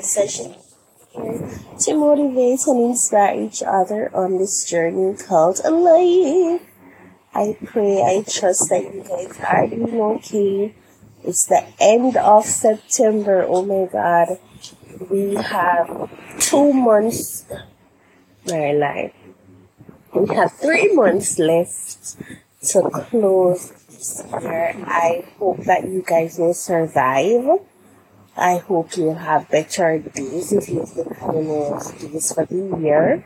session to motivate and inspire each other on this journey called life. I pray, I trust that you guys are doing okay. It's the end of September. Oh my God. We have two months. My life. We have three months left to close this year. I hope that you guys will survive. I hope you have better days if you've been having days for the year.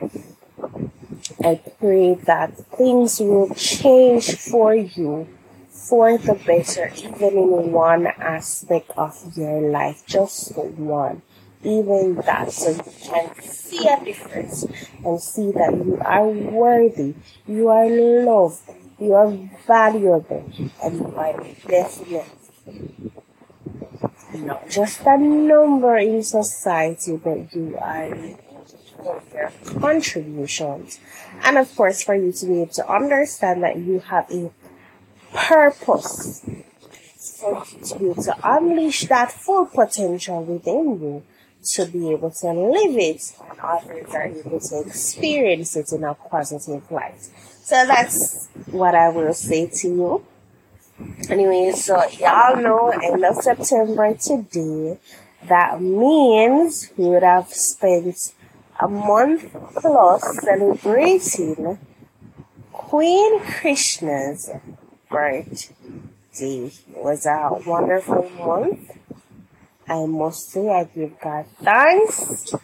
I pray that things will change for you for the better, even in one aspect of your life, just one even that so you can see a difference and see that you are worthy, you are loved, you are valuable, and definitely not just a number in society, but you are your contributions. And of course, for you to be able to understand that you have a purpose for you to be able to unleash that full potential within you to be able to live it and others are able to experience it in a positive light. So that's what I will say to you. Anyway, so y'all know end of September today. That means we would have spent a month plus celebrating Queen Krishna's birthday. It was a wonderful month I must say I give God thanks.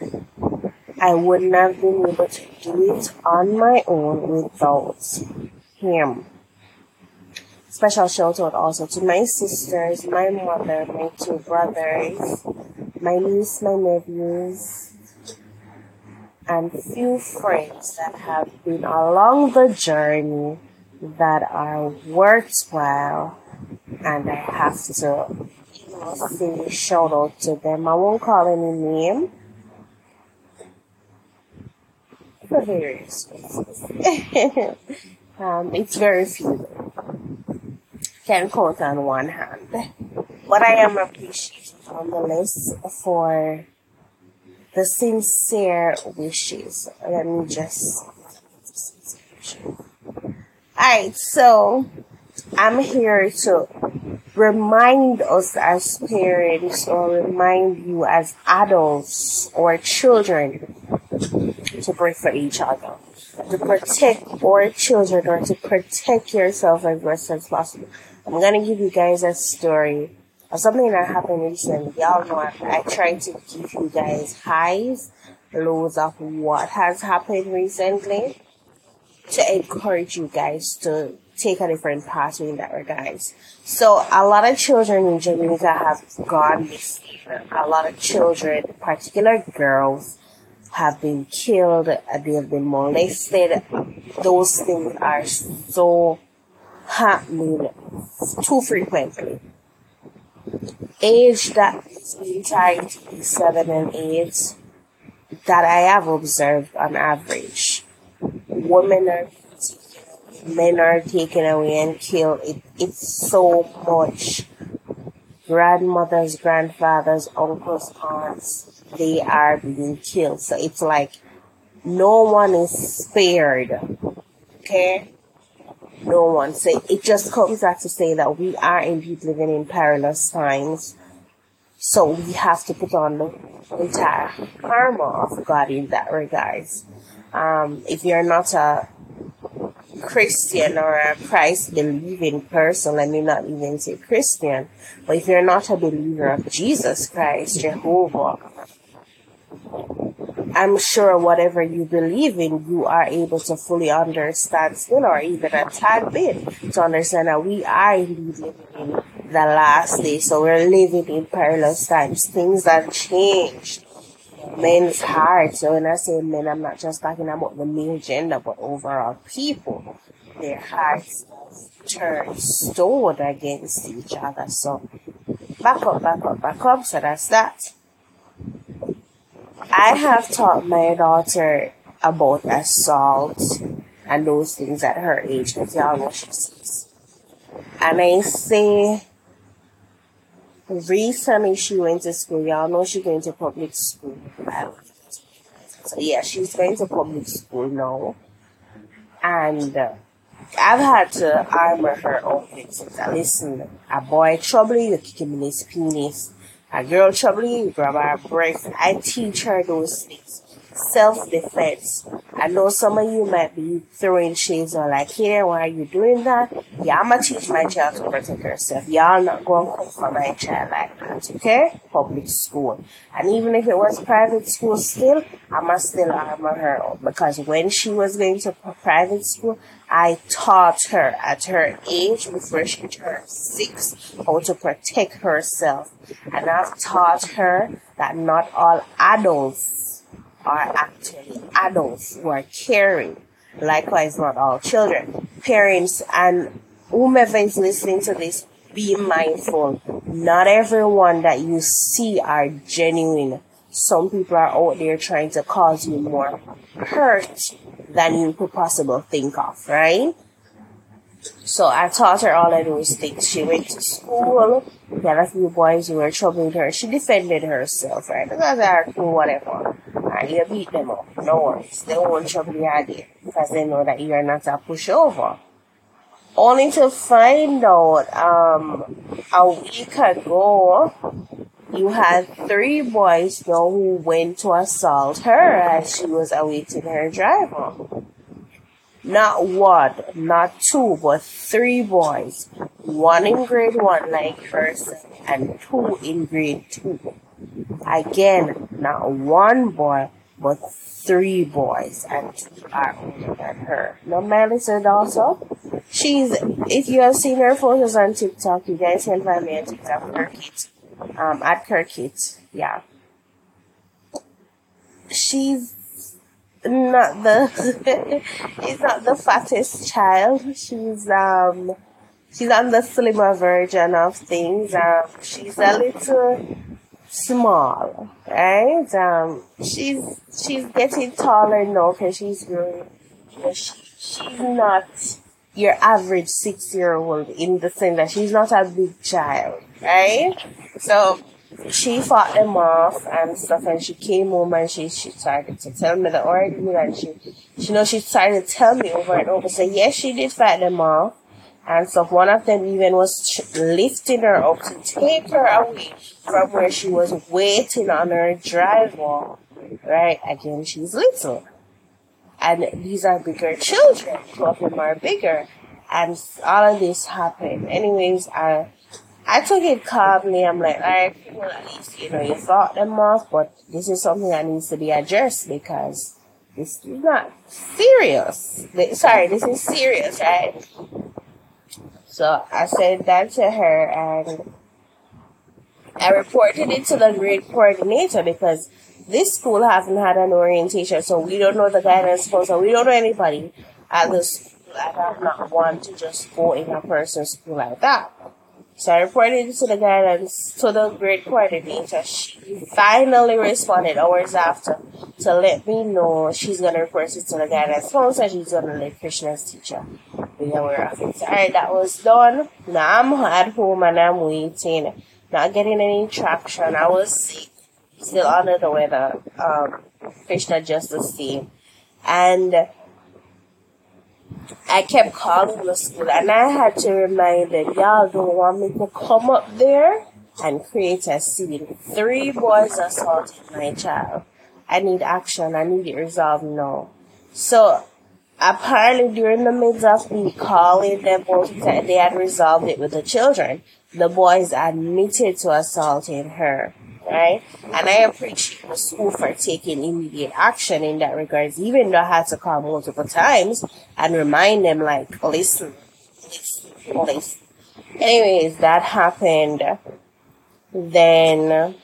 I wouldn't have been able to do it on my own without Him. Special shout out also to my sisters, my mother, my two brothers, my niece, my nephews, and few friends that have been along the journey that are worthwhile and I have to say a shout out to them. I won't call any name for various reasons. um, it's very few. Can count on one hand. But I am appreciative on the list for the sincere wishes. Let me just. Alright, so I'm here to remind us as parents or remind you as adults or children to pray for each other, to protect our children or to protect yourself as best as possible. I'm gonna give you guys a story of something that happened recently. Y'all know I, I try to give you guys highs, lows of what has happened recently to encourage you guys to take a different pathway in that regards. So a lot of children in Jamaica have gone missing. A lot of children, particular girls, have been killed. Uh, they have been molested. Those things are so happening too frequently. Age that is between seven and eight that I have observed on average. Women are men are taken away and killed. It, it's so much. Grandmothers, grandfathers, uncles, aunts, they are being killed. So it's like no one is spared. Okay? No one. So it just comes back to say that we are indeed living in perilous times. So we have to put on the entire karma of God in that regards. Um, if you're not a Christian or a Christ believing person, let me not even say Christian, but if you're not a believer of Jesus Christ, Jehovah, I'm sure whatever you believe in, you are able to fully understand still, or even a tad bit, to understand that we are indeed living in the last day. So we're living in perilous times. Things have changed men's hearts. So when I say men, I'm not just talking about the male gender, but overall people. Their hearts turn stone against each other. So back up, back up, back up. So that's that. I have taught my daughter about assault and those things at her age because y'all know she sees. And I say recently she went to school. Y'all know she's going to public school. So yeah, she's going to public school now. And uh, I've had to armor her things. Listen, a boy trouble you, kick him in his penis. A girl trouble you, grab her breast. I teach her those things self-defense. I know some of you might be throwing shades on like, hey, why are you doing that? Yeah, I'm gonna teach my child to protect herself. Y'all not gonna come for my child like that, okay? Public school. And even if it was private school still, I must still armor her up because when she was going to private school, I taught her at her age before she turned six how to protect herself. And I've taught her that not all adults are actually adults who are caring. Likewise, not all children. Parents and whomever is listening to this, be mindful. Not everyone that you see are genuine. Some people are out there trying to cause you more hurt than you could possibly think of, right? So I taught her all of those things. She went to school. Had a few boys who were troubling her. She defended herself, right? Because they're cool, whatever. And you beat them up. No worries. They won't trouble you again. Because they know that you're not a pushover. Only to find out, um, a week ago, you had three boys now who went to assault her as she was awaiting her driver. Not one, not two, but three boys. One in grade one like herself and two in grade two. Again, not one boy, but three boys and are older than her. Now Melissa also, she's, if you have seen her photos on TikTok, you guys can find me on TikTok, Kirkit, um, at Kirkit, yeah. She's not the she's not the fattest child. She's um she's on the slimmer version of things. Um she's a little small, right? Um she's she's getting taller now because she's growing. But she, she's not your average six year old in the sense that she's not a big child, right? So she fought them off and stuff and she came home and she, she started to tell me the ordeal and she, she know she started to tell me over and over. So yes, she did fight them off and so One of them even was lifting her up to take her away from where she was waiting on her driver. Right? Again, she's little. And these are bigger children. Two of them are bigger. And all of this happened. Anyways, I, I took it calmly. I'm like, alright, well, at least, you know, you thought them off, but this is something that needs to be addressed because this is not serious. Sorry, this is serious, right? So I said that to her and I reported it to the grade coordinator because this school hasn't had an orientation, so we don't know the guidance counselor, we don't know anybody at school. I do not want to just go in a person's school like that. So I reported to the guidance to the grade coordinator. She finally responded hours after to let me know she's gonna report it to the guidance counselor. She's gonna let Krishna's teacher be aware of it. Alright, that was done. Now I'm at home and I'm waiting. Not getting any traction. I was sick, still under the weather. Um, Krishna just the same. And I kept calling the school and I had to remind them, y'all don't want me to come up there and create a scene. Three boys assaulted my child. I need action. I need it resolved now. So apparently during the midst of me calling them both, they had resolved it with the children. The boys admitted to assaulting her right? And I appreciate the school for taking immediate action in that regards, even though I had to call multiple times and remind them, like, listen, listen, listen. Anyways, that happened. Then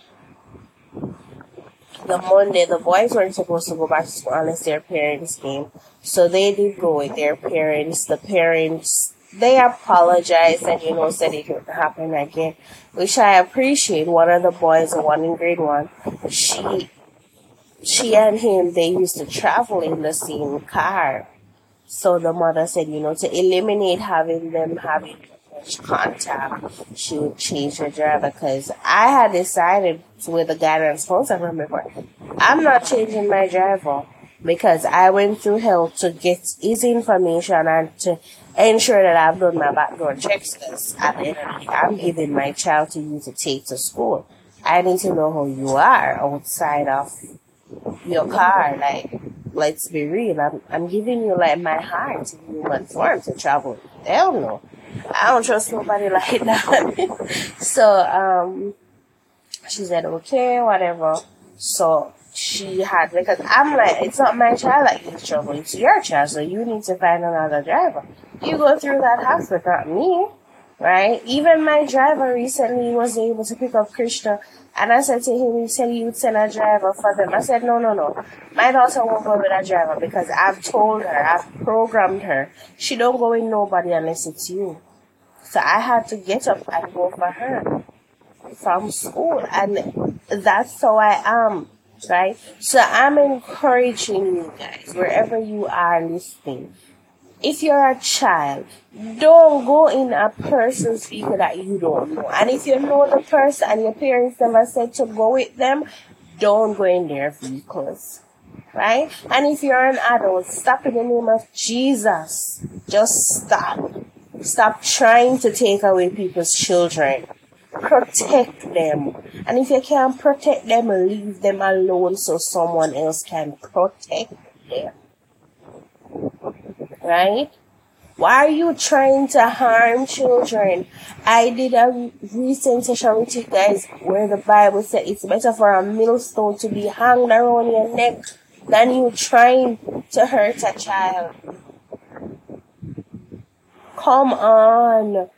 the Monday, the boys weren't supposed to go back to school unless their parents came. So they did go with their parents. The parents they apologized and you know said it would happen again, which I appreciate. One of the boys, the one in grade one, she she and him they used to travel in the same car. So the mother said, you know, to eliminate having them having contact, she would change her driver because I had decided with the guidance counselor before, I'm not changing my driver because I went through hell to get his information and to ensure that I've done my background checks because at the end of the day, I'm giving my child to you to take to school. I need to know who you are outside of your car. Like, let's be real. I'm, I'm giving you like my heart in human form to travel. Hell no. I don't trust nobody like that. so, um, she said, okay, whatever. So she had, because I'm like, it's not my child that gets trouble, it's your child, so you need to find another driver. You go through that hospital, not me, right? Even my driver recently was able to pick up Krishna, and I said to him, he said he would send a driver for them. I said, no, no, no. My daughter won't go with a driver because I've told her, I've programmed her. She don't go with nobody unless it's you. So I had to get up and go for her from school, and that's how I am right? So I'm encouraging you guys, wherever you are listening, if you're a child, don't go in a person's vehicle that you don't know. And if you know the person and your parents never said to go with them, don't go in their vehicles. Right? And if you're an adult, stop in the name of Jesus. Just stop. Stop trying to take away people's children protect them. And if you can't protect them, leave them alone so someone else can protect them. Right? Why are you trying to harm children? I did a recent session with you guys where the Bible said it's better for a millstone to be hung around your neck than you trying to hurt a child. Come on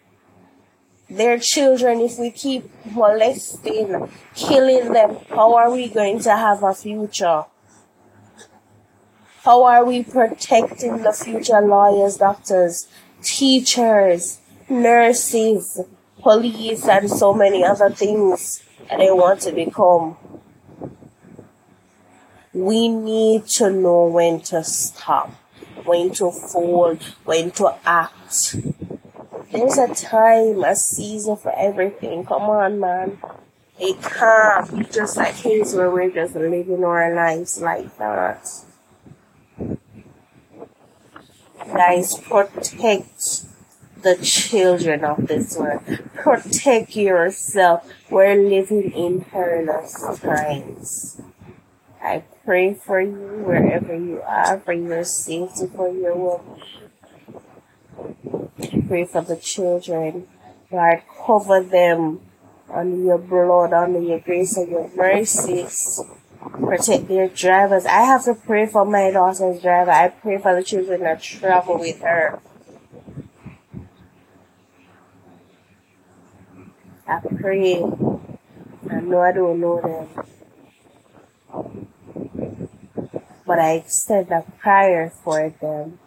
their children, if we keep molesting, killing them, how are we going to have a future? How are we protecting the future lawyers, doctors, teachers, nurses, police, and so many other things that they want to become? We need to know when to stop, when to fold, when to act there's a time, a season for everything. Come on, man. It can't be just like case where we're just living our lives like that. Guys, protect the children of this world. Protect yourself. We're living in perilous times. I pray for you wherever you are, for your safety, for your well-being pray for the children. God, cover them under your blood, under your grace and your mercies. Protect their drivers. I have to pray for my daughter's driver. I pray for the children that travel with her. I pray. I know I don't know them. But I extend a prayer for them.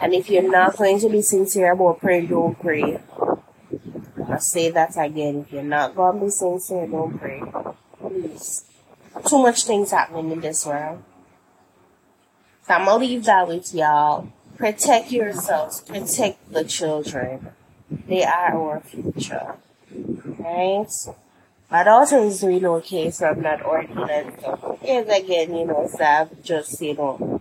And if you're not going to be sincere about praying, don't pray. I say that again. If you're not going to be sincere, don't pray. Please. Too much things happening in this world. So I'm going to leave that with y'all. Protect yourselves. Protect the children. They are our future. Right? My daughter is doing okay from that ordinance. So, yes, again, you know, so just, you know,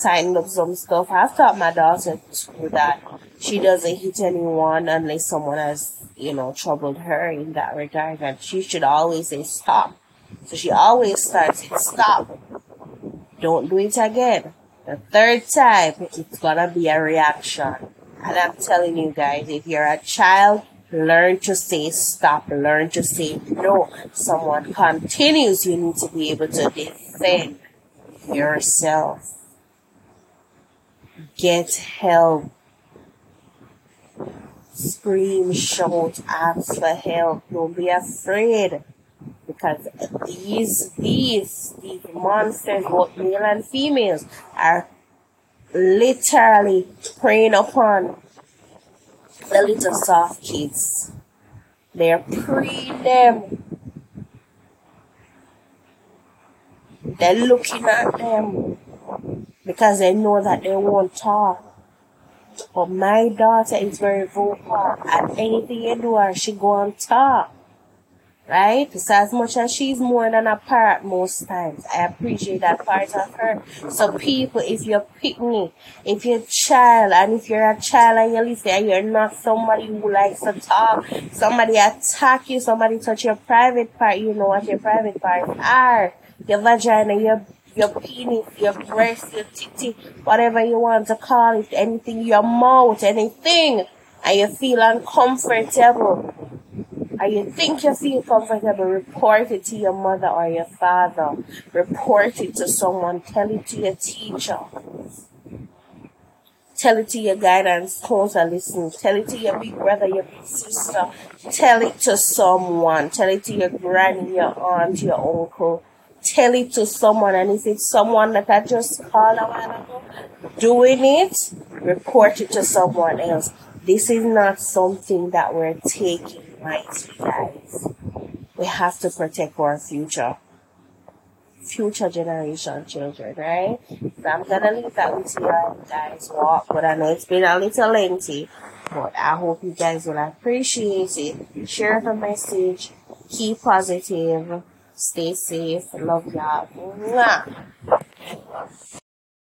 tighten up some stuff. I've taught my daughter too that she doesn't hit anyone unless someone has, you know, troubled her in that regard. And she should always say stop. So she always starts it, stop. Don't do it again. The third time, it's gonna be a reaction. And I'm telling you guys, if you're a child, learn to say stop, learn to say no. Someone continues, you need to be able to defend yourself. Get help. Scream, shout, ask for help. Don't be afraid. Because these, these, these monsters, both male and females, are literally preying upon the little soft kids. They're preying them. They're looking at them because they know that they won't talk. But my daughter is very vocal. And anything you do her, she go on talk. Right? So as much as she's more than a parrot most times, I appreciate that part of her. So people, if you're picnic, if you're a child, and if you're a child and you listen and you're not somebody who likes to talk, somebody attack you, somebody touch your private part, you know what your private parts are. Your vagina, your your penis, your breast, your titty, whatever you want to call it, anything, your mouth, anything, and you feel uncomfortable, and you think you feel comfortable, report it to your mother or your father. Report it to someone. Tell it to your teacher. Tell it to your guidance counselor. Listen. Tell it to your big brother, your big sister. Tell it to someone. Tell it to your granny, your aunt, your uncle tell it to someone and if it's someone that I just called a while ago doing it, report it to someone else. This is not something that we're taking lightly, guys. We have to protect our future. Future generation children, right? So I'm gonna leave that with you guys walk, but I know it's been a little lengthy. But I hope you guys will appreciate it. Share the message. Keep positive Stay safe. Love y'all.